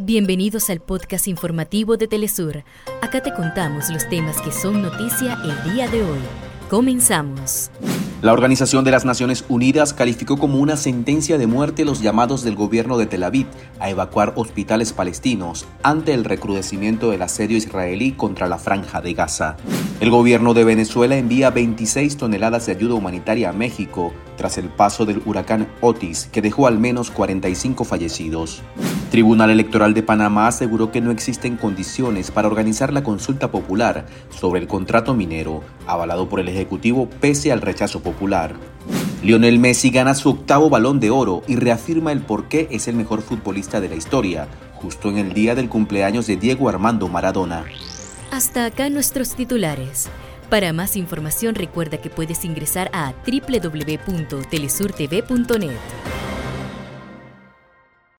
Bienvenidos al podcast informativo de Telesur. Acá te contamos los temas que son noticia el día de hoy. Comenzamos. La Organización de las Naciones Unidas calificó como una sentencia de muerte los llamados del gobierno de Tel Aviv a evacuar hospitales palestinos ante el recrudecimiento del asedio israelí contra la franja de Gaza. El gobierno de Venezuela envía 26 toneladas de ayuda humanitaria a México tras el paso del huracán Otis, que dejó al menos 45 fallecidos. Tribunal Electoral de Panamá aseguró que no existen condiciones para organizar la consulta popular sobre el contrato minero, avalado por el Ejecutivo pese al rechazo popular. Lionel Messi gana su octavo balón de oro y reafirma el por qué es el mejor futbolista de la historia, justo en el día del cumpleaños de Diego Armando Maradona. Hasta acá nuestros titulares. Para más información recuerda que puedes ingresar a www.telesurtv.net.